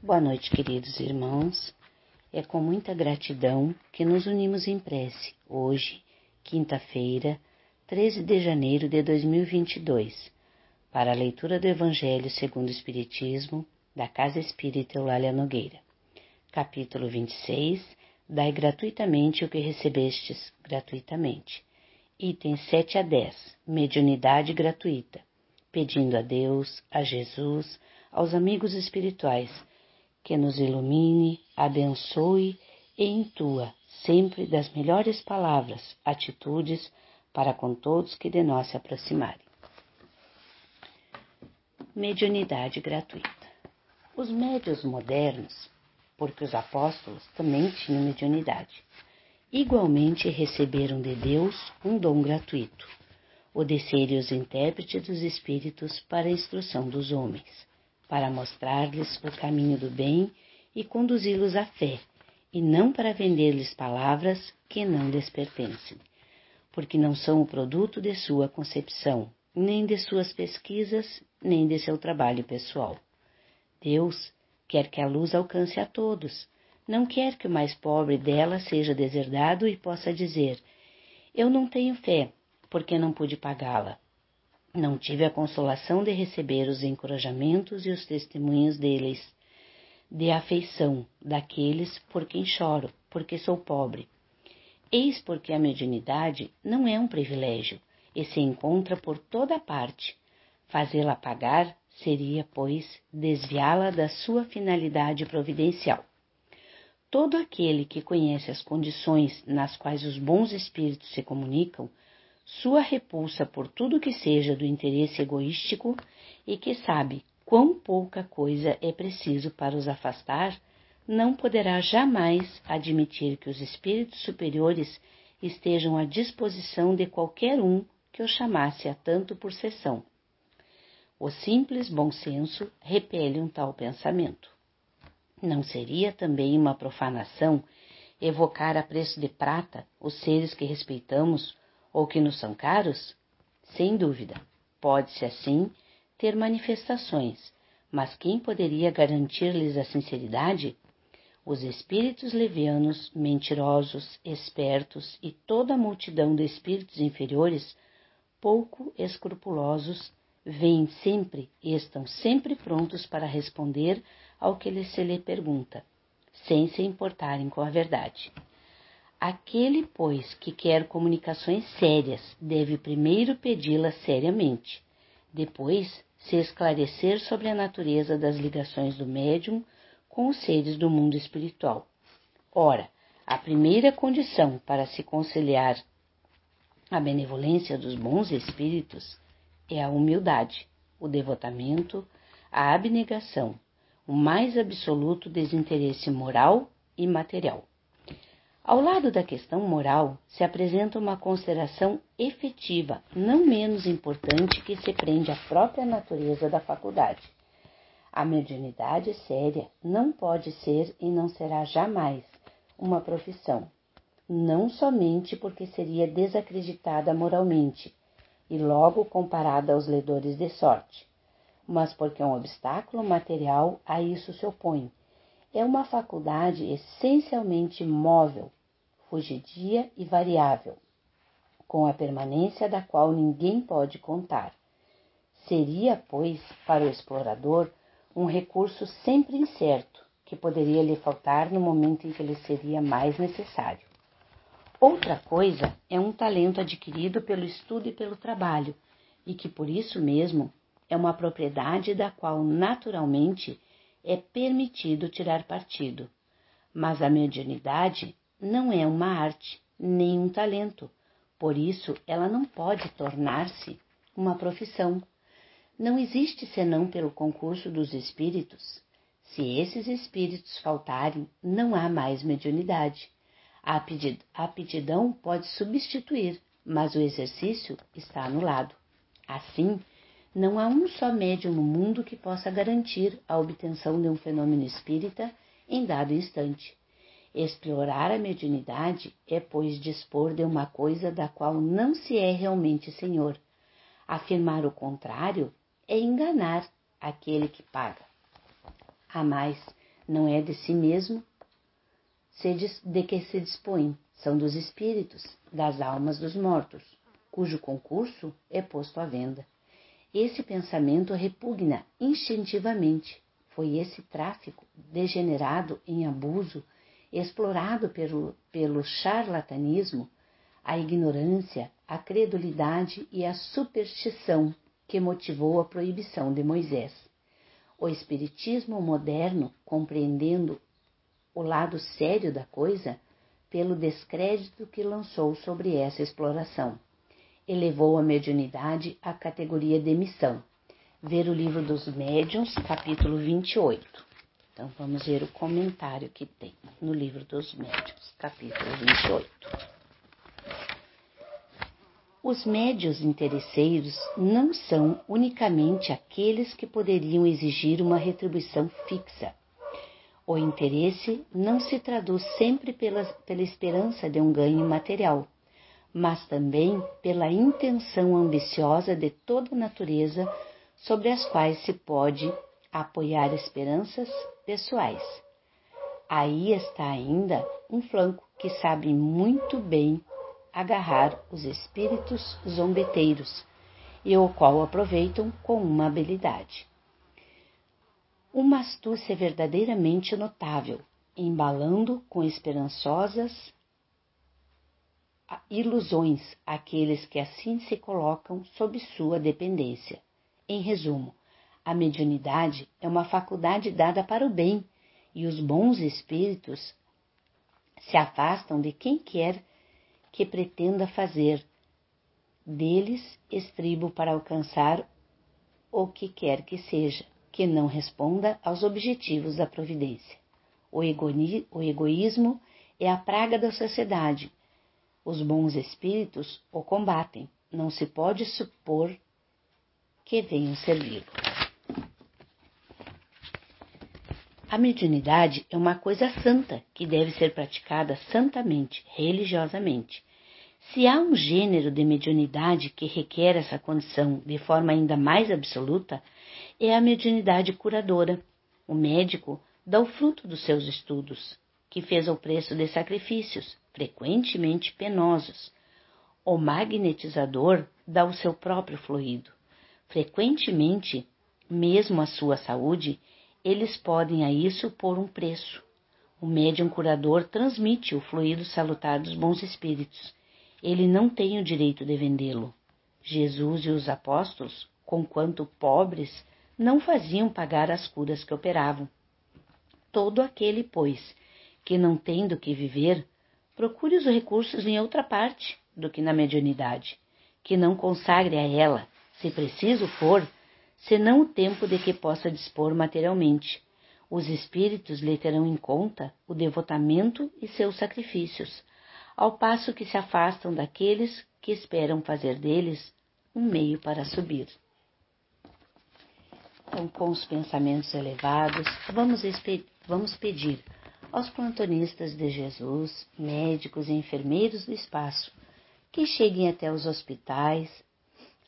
Boa noite, queridos irmãos. É com muita gratidão que nos unimos em prece hoje, quinta-feira, 13 de janeiro de 2022, para a leitura do Evangelho segundo o Espiritismo da Casa Espírita Eulália Nogueira. Capítulo 26. Dai gratuitamente o que recebestes gratuitamente. Itens 7 a 10. Mediunidade gratuita. Pedindo a Deus, a Jesus, aos amigos espirituais, que nos ilumine, abençoe e intua sempre das melhores palavras, atitudes para com todos que de nós se aproximarem. Mediunidade gratuita. Os médios modernos, porque os apóstolos também tinham mediunidade, igualmente receberam de Deus um dom gratuito, o de serem os intérpretes dos espíritos para a instrução dos homens para mostrar-lhes o caminho do bem e conduzi-los à fé, e não para vender-lhes palavras que não lhes pertencem, porque não são o produto de sua concepção, nem de suas pesquisas, nem de seu trabalho pessoal. Deus quer que a luz alcance a todos, não quer que o mais pobre dela seja deserdado e possa dizer: Eu não tenho fé, porque não pude pagá-la. Não tive a consolação de receber os encorajamentos e os testemunhos deles, de afeição daqueles por quem choro, porque sou pobre. Eis porque a mediunidade não é um privilégio e se encontra por toda parte. Fazê-la pagar seria, pois, desviá-la da sua finalidade providencial. Todo aquele que conhece as condições nas quais os bons espíritos se comunicam sua repulsa por tudo que seja do interesse egoístico e que sabe quão pouca coisa é preciso para os afastar, não poderá jamais admitir que os espíritos superiores estejam à disposição de qualquer um que o chamasse a tanto por sessão. O simples bom senso repele um tal pensamento. Não seria também uma profanação evocar a preço de prata os seres que respeitamos ou que nos são caros? Sem dúvida, pode-se assim ter manifestações, mas quem poderia garantir-lhes a sinceridade? Os espíritos levianos, mentirosos, espertos e toda a multidão de espíritos inferiores, pouco escrupulosos, vêm sempre e estão sempre prontos para responder ao que se lhe pergunta, sem se importarem com a verdade. Aquele, pois, que quer comunicações sérias, deve primeiro pedi-las seriamente, depois se esclarecer sobre a natureza das ligações do médium com os seres do mundo espiritual. Ora, a primeira condição para se conciliar a benevolência dos bons espíritos é a humildade, o devotamento, a abnegação, o mais absoluto desinteresse moral e material. Ao lado da questão moral se apresenta uma consideração efetiva, não menos importante, que se prende à própria natureza da faculdade. A mediunidade séria não pode ser e não será jamais uma profissão, não somente porque seria desacreditada moralmente e logo comparada aos ledores de sorte, mas porque um obstáculo material a isso se opõe. É uma faculdade essencialmente móvel, fugidia e variável, com a permanência da qual ninguém pode contar. Seria, pois, para o explorador um recurso sempre incerto, que poderia lhe faltar no momento em que lhe seria mais necessário. Outra coisa é um talento adquirido pelo estudo e pelo trabalho, e que por isso mesmo é uma propriedade da qual naturalmente é permitido tirar partido. Mas a mediunidade não é uma arte, nem um talento. Por isso, ela não pode tornar-se uma profissão. Não existe senão pelo concurso dos espíritos. Se esses espíritos faltarem, não há mais mediunidade. A aptidão pode substituir, mas o exercício está anulado. Assim, não há um só médium no mundo que possa garantir a obtenção de um fenômeno espírita em dado instante. Explorar a mediunidade é, pois, dispor de uma coisa da qual não se é realmente senhor. Afirmar o contrário é enganar aquele que paga. Há mais, não é de si mesmo de que se dispõe, são dos espíritos, das almas dos mortos, cujo concurso é posto à venda. Esse pensamento repugna instintivamente. Foi esse tráfico degenerado em abuso, explorado pelo, pelo charlatanismo, a ignorância, a credulidade e a superstição que motivou a proibição de Moisés. O Espiritismo moderno, compreendendo o lado sério da coisa, pelo descrédito que lançou sobre essa exploração elevou a mediunidade à categoria de missão. Ver o livro dos médiuns, capítulo 28. Então vamos ver o comentário que tem no livro dos médiuns, capítulo 28. Os médios interesseiros não são unicamente aqueles que poderiam exigir uma retribuição fixa. O interesse não se traduz sempre pela, pela esperança de um ganho material mas também pela intenção ambiciosa de toda natureza sobre as quais se pode apoiar esperanças pessoais. Aí está ainda um flanco que sabe muito bem agarrar os espíritos zombeteiros e o qual aproveitam com uma habilidade. Uma astúcia verdadeiramente notável, embalando com esperançosas ilusões aqueles que assim se colocam sob sua dependência. Em resumo, a mediunidade é uma faculdade dada para o bem e os bons espíritos se afastam de quem quer que pretenda fazer deles estribo para alcançar o que quer que seja, que não responda aos objetivos da providência. O, o egoísmo é a praga da sociedade os bons espíritos o combatem. Não se pode supor que venham servi-lo. A mediunidade é uma coisa santa que deve ser praticada santamente, religiosamente. Se há um gênero de mediunidade que requer essa condição de forma ainda mais absoluta, é a mediunidade curadora. O médico dá o fruto dos seus estudos, que fez ao preço de sacrifícios, frequentemente penosos. O magnetizador dá o seu próprio fluido. Frequentemente, mesmo a sua saúde, eles podem a isso pôr um preço. O médium curador transmite o fluido salutar dos bons espíritos. Ele não tem o direito de vendê-lo. Jesus e os apóstolos, conquanto pobres, não faziam pagar as curas que operavam. Todo aquele, pois, que não tem do que viver, procure os recursos em outra parte do que na mediunidade, que não consagre a ela, se preciso for, senão o tempo de que possa dispor materialmente. Os espíritos lhe terão em conta o devotamento e seus sacrifícios, ao passo que se afastam daqueles que esperam fazer deles um meio para subir. Então, com os pensamentos elevados, vamos, vamos pedir aos plantonistas de Jesus, médicos e enfermeiros do espaço, que cheguem até os hospitais,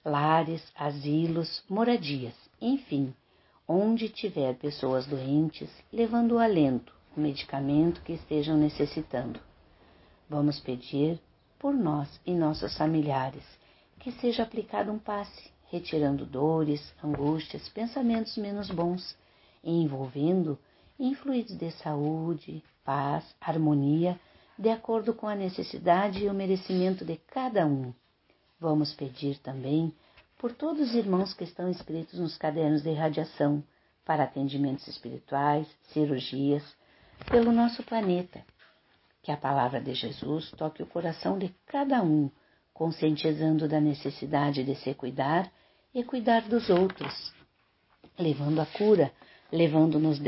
lares, asilos, moradias, enfim, onde tiver pessoas doentes, levando o alento, o medicamento que estejam necessitando. Vamos pedir por nós e nossos familiares que seja aplicado um passe, retirando dores, angústias, pensamentos menos bons e envolvendo em fluidos de saúde, paz, harmonia, de acordo com a necessidade e o merecimento de cada um. Vamos pedir também por todos os irmãos que estão inscritos nos cadernos de irradiação para atendimentos espirituais, cirurgias, pelo nosso planeta. Que a palavra de Jesus toque o coração de cada um, conscientizando da necessidade de se cuidar e cuidar dos outros, levando a cura, levando-nos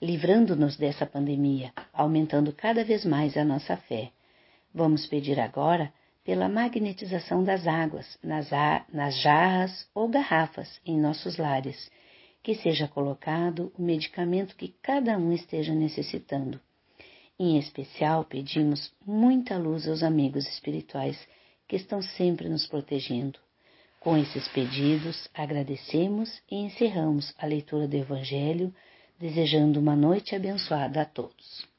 livrando-nos dessa pandemia, aumentando cada vez mais a nossa fé. Vamos pedir agora pela magnetização das águas nas, nas jarras ou garrafas em nossos lares, que seja colocado o medicamento que cada um esteja necessitando. Em especial, pedimos muita luz aos amigos espirituais que estão sempre nos protegendo. Com esses pedidos, agradecemos e encerramos a leitura do Evangelho desejando uma noite abençoada a todos.